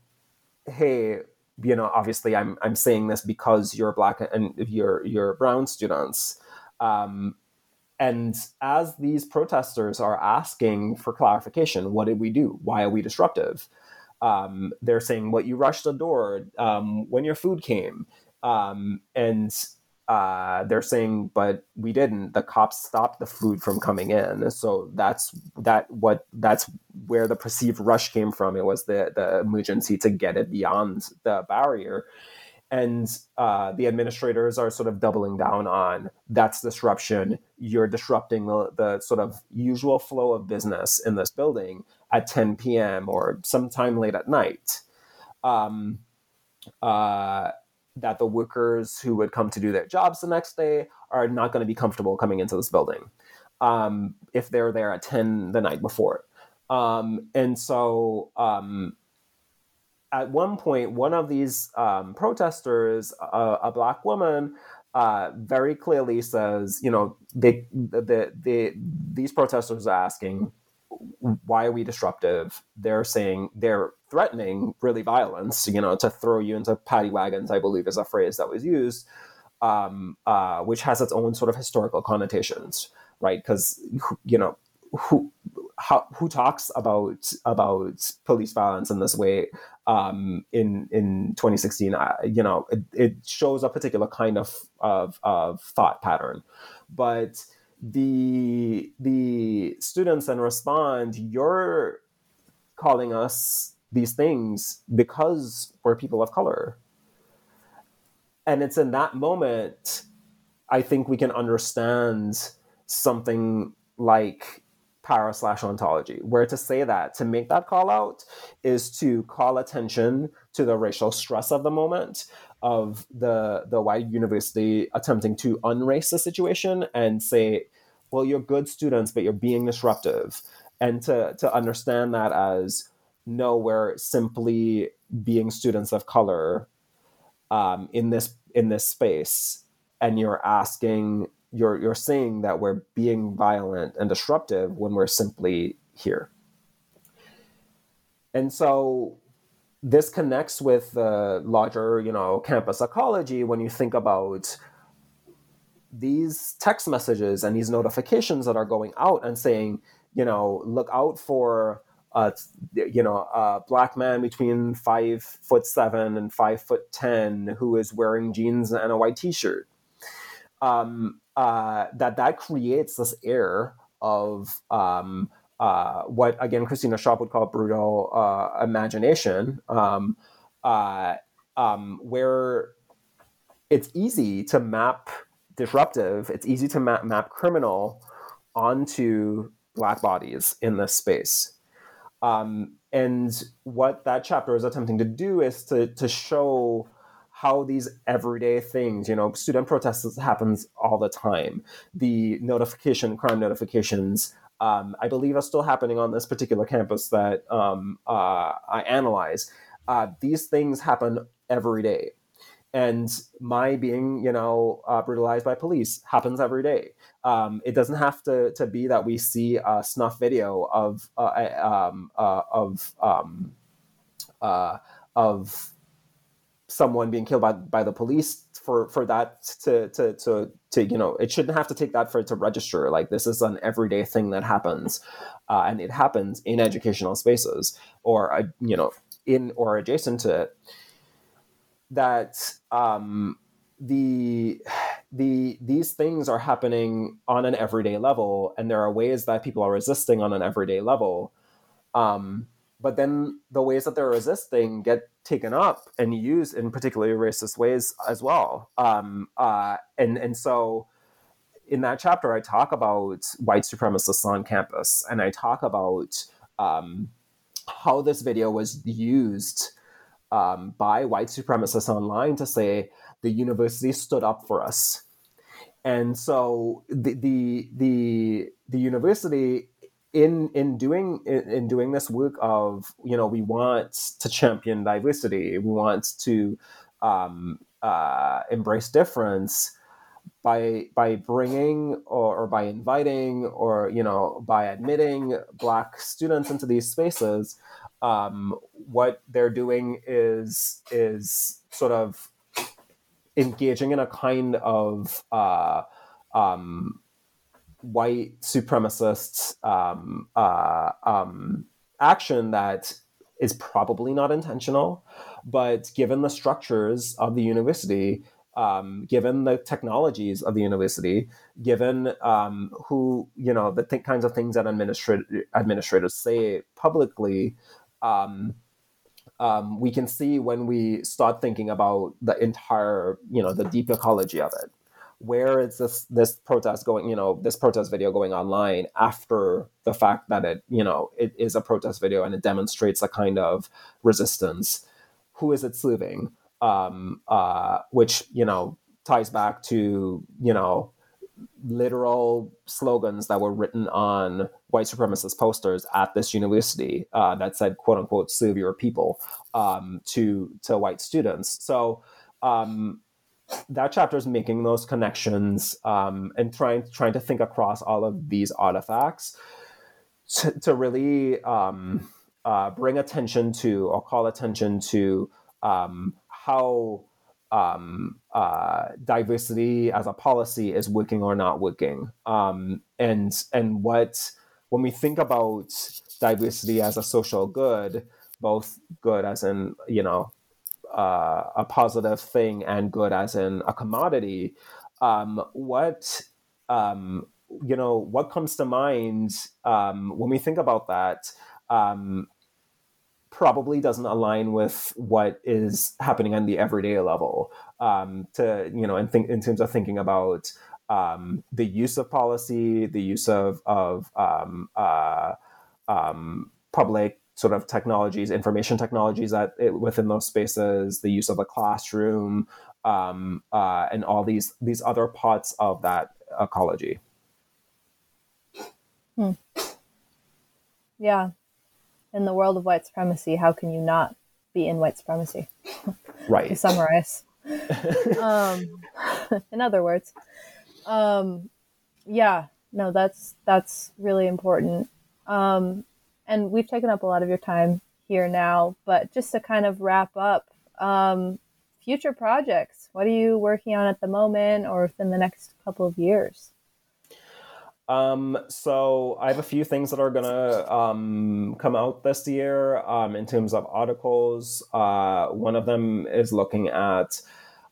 hey, you know, obviously I'm I'm saying this because you're black and you're you're brown students. Um, and as these protesters are asking for clarification, what did we do? Why are we disruptive? Um, they're saying, "What well, you rushed the door um, when your food came," um, and uh, they're saying, but we didn't. The cops stopped the food from coming in. So that's that what that's where the perceived rush came from. It was the the emergency to get it beyond the barrier. And uh, the administrators are sort of doubling down on that's disruption. You're disrupting the, the sort of usual flow of business in this building at 10 p.m. or sometime late at night. Um, uh, that the workers who would come to do their jobs the next day are not going to be comfortable coming into this building um, if they're there at 10 the night before. Um, and so um, at one point, one of these um, protesters, a, a, black woman, uh, very clearly says, you know, they, the, the, these protesters are asking, why are we disruptive? They're saying they're threatening really violence, you know, to throw you into paddy wagons, I believe is a phrase that was used, um, uh, which has its own sort of historical connotations, right? Because, you know, who, how, who talks about about police violence in this way um, in in 2016? Uh, you know, it, it, shows a particular kind of, of, of thought pattern, but the the students then respond you're calling us these things because we're people of color and it's in that moment i think we can understand something like para slash ontology where to say that to make that call out is to call attention to the racial stress of the moment of the the white university attempting to unrace the situation and say well, you're good students, but you're being disruptive. And to, to understand that as no, we're simply being students of color um, in this in this space, and you're asking, you're you're saying that we're being violent and disruptive when we're simply here. And so this connects with the larger, you know, campus ecology when you think about these text messages and these notifications that are going out and saying, you know, look out for uh, you know, a black man between five foot seven and five foot ten who is wearing jeans and a white t-shirt. Um, uh, that that creates this air of um, uh, what again Christina Sharpe would call brutal uh, imagination, um, uh, um, where it's easy to map disruptive, it's easy to map, map criminal onto black bodies in this space. Um, and what that chapter is attempting to do is to, to show how these everyday things, you know, student protests happens all the time. The notification, crime notifications, um, I believe are still happening on this particular campus that um, uh, I analyze. Uh, these things happen every day and my being you know uh, brutalized by police happens every day um, it doesn't have to, to be that we see a snuff video of uh, um, uh, of um, uh, of someone being killed by, by the police for, for that to, to, to, to, you know, it shouldn't have to take that for it to register. Like this is an everyday thing that happens. Uh, and it happens in educational spaces or, uh, you know, in or adjacent to it that um, the the these things are happening on an everyday level, and there are ways that people are resisting on an everyday level. Um, but then the ways that they're resisting get taken up and used in particularly racist ways as well. Um, uh, and and so in that chapter, I talk about white supremacists on campus, and I talk about um, how this video was used um, by white supremacists online to say the university stood up for us. And so the the the, the university in in doing in, in, doing this work of you know we want to champion diversity, we want to um, uh, embrace difference by by bringing or, or by inviting or you know by admitting black students into these spaces um, what they're doing is is sort of engaging in a kind of uh, um, white supremacist um, uh, um, action that is probably not intentional, but given the structures of the university, um, given the technologies of the university, given um, who you know the th- kinds of things that administrat- administrators say publicly, um, um, we can see when we start thinking about the entire, you know, the deep ecology of it. Where is this this protest going? You know, this protest video going online after the fact that it, you know, it is a protest video and it demonstrates a kind of resistance. Who is it serving? Um, uh, which you know ties back to you know literal slogans that were written on white supremacist posters at this university uh, that said "quote unquote serve your people" um, to to white students. So um, that chapter is making those connections um, and trying trying to think across all of these artifacts to, to really um, uh, bring attention to or call attention to um, how um, uh, diversity as a policy is working or not working, um, and and what when we think about diversity as a social good, both good as in you know uh, a positive thing and good as in a commodity, um, what um, you know what comes to mind um, when we think about that um, probably doesn't align with what is happening on the everyday level. Um, to you know, and think in terms of thinking about um, the use of policy, the use of of um, uh, um, public sort of technologies, information technologies that it, within those spaces, the use of the classroom, um, uh, and all these these other parts of that ecology. Hmm. Yeah, in the world of white supremacy, how can you not be in white supremacy? Right. to summarize. um, in other words, um, yeah, no, that's that's really important. Um, and we've taken up a lot of your time here now, but just to kind of wrap up, um, future projects. What are you working on at the moment, or within the next couple of years? Um, so I have a few things that are gonna um, come out this year um, in terms of articles. Uh, one of them is looking at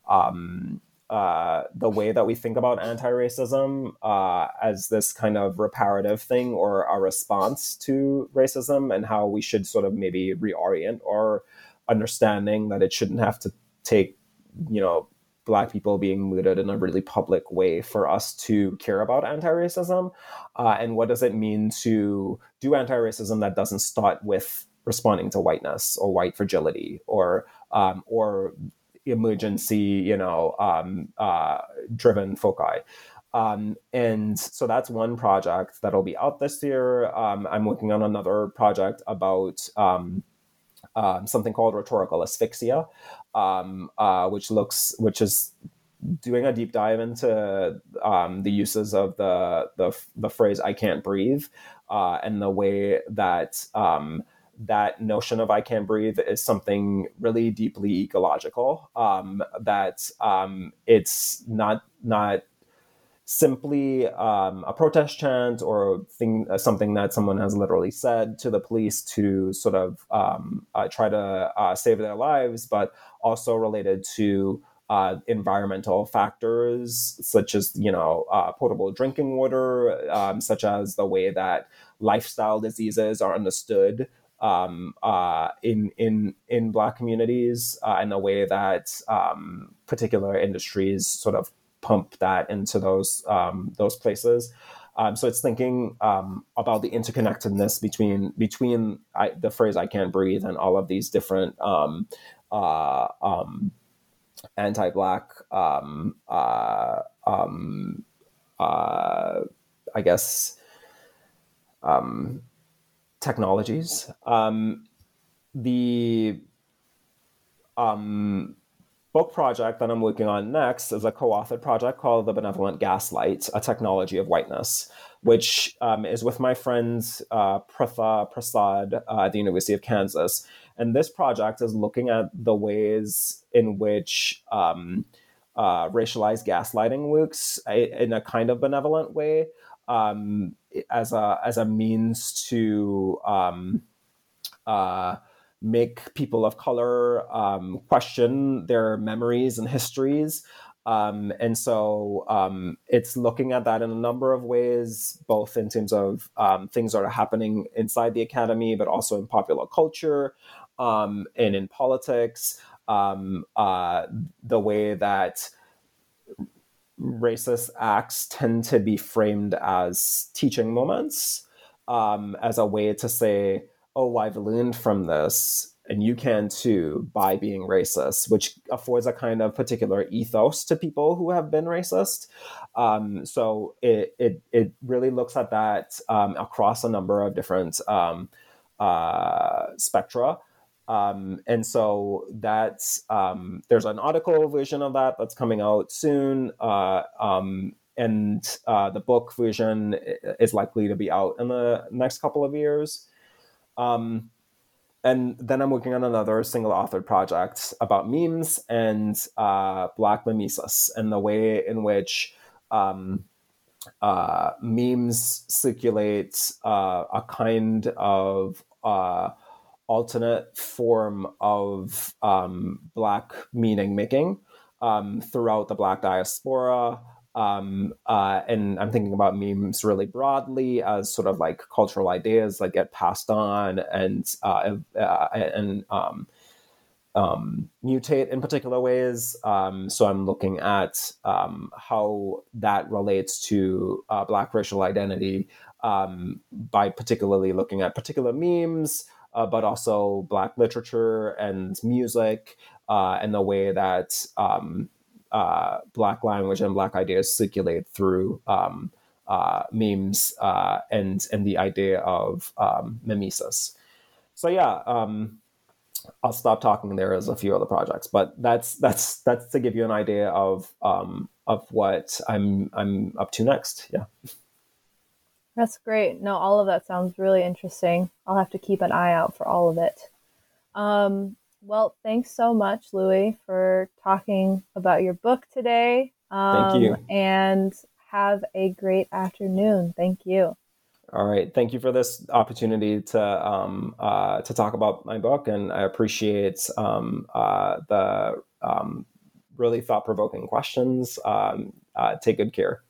um, uh, the way that we think about anti-racism uh, as this kind of reparative thing or a response to racism, and how we should sort of maybe reorient our understanding that it shouldn't have to take, you know, black people being murdered in a really public way for us to care about anti-racism uh, and what does it mean to do anti-racism that doesn't start with responding to whiteness or white fragility or um, or emergency you know um, uh, driven foci? Um, and so that's one project that'll be out this year. Um, i'm working on another project about um, um, something called rhetorical asphyxia, um, uh, which looks which is doing a deep dive into um, the uses of the, the the phrase "I can't breathe" uh, and the way that um, that notion of I can't breathe is something really deeply ecological. Um, that um, it's not not simply um, a protest chant or thing, uh, something that someone has literally said to the police to sort of um, uh, try to uh, save their lives, but also related to uh, environmental factors such as you know uh, potable drinking water, um, such as the way that lifestyle diseases are understood um, in in in Black communities, and the way that um, particular industries sort of pump that into those um, those places. Um, so it's thinking um, about the interconnectedness between between I, the phrase "I can't breathe" and all of these different um, uh, um, anti-black, um, uh, um, uh, I guess, technologies. the book project that I'm working on next is a co-authored project called The Benevolent Gaslight, a Technology of Whiteness, which um, is with my friend uh, Pritha Prasad uh, at the University of Kansas. And this project is looking at the ways in which um, uh, racialized gaslighting works in a kind of benevolent way um, as, a, as a means to um, uh, make people of color um, question their memories and histories. Um, and so um, it's looking at that in a number of ways, both in terms of um, things that are happening inside the academy, but also in popular culture um, and in politics. Um, uh, the way that racist acts tend to be framed as teaching moments, as a way to say, oh, I've learned from this, and you can too by being racist, which affords a kind of particular ethos to people who have been racist. Um, so it, it, it really looks at that um, across a number of different um, uh, spectra. Um, and so that's um, there's an article version of that that's coming out soon. Uh, um, and uh, the book version is likely to be out in the next couple of years. Um, and then I'm working on another single authored project about memes and uh, Black mimesis and the way in which um, uh, memes circulate uh, a kind of uh, alternate form of um, Black meaning making um, throughout the Black diaspora. Um, uh, and I'm thinking about memes really broadly as sort of like cultural ideas that get passed on and uh, uh, and um, um, mutate in particular ways. Um, so I'm looking at um, how that relates to uh, Black racial identity um, by particularly looking at particular memes, uh, but also Black literature and music, uh, and the way that uh, black language and black ideas circulate through um, uh, memes uh, and and the idea of um, mimesis. So yeah, um, I'll stop talking. There is a few other projects, but that's that's that's to give you an idea of um, of what I'm I'm up to next. Yeah. That's great. No, all of that sounds really interesting. I'll have to keep an eye out for all of it. Um, well, thanks so much, Louis, for talking about your book today. Um, Thank you. And have a great afternoon. Thank you. All right. Thank you for this opportunity to um, uh, to talk about my book, and I appreciate um, uh, the um, really thought provoking questions. Um, uh, take good care.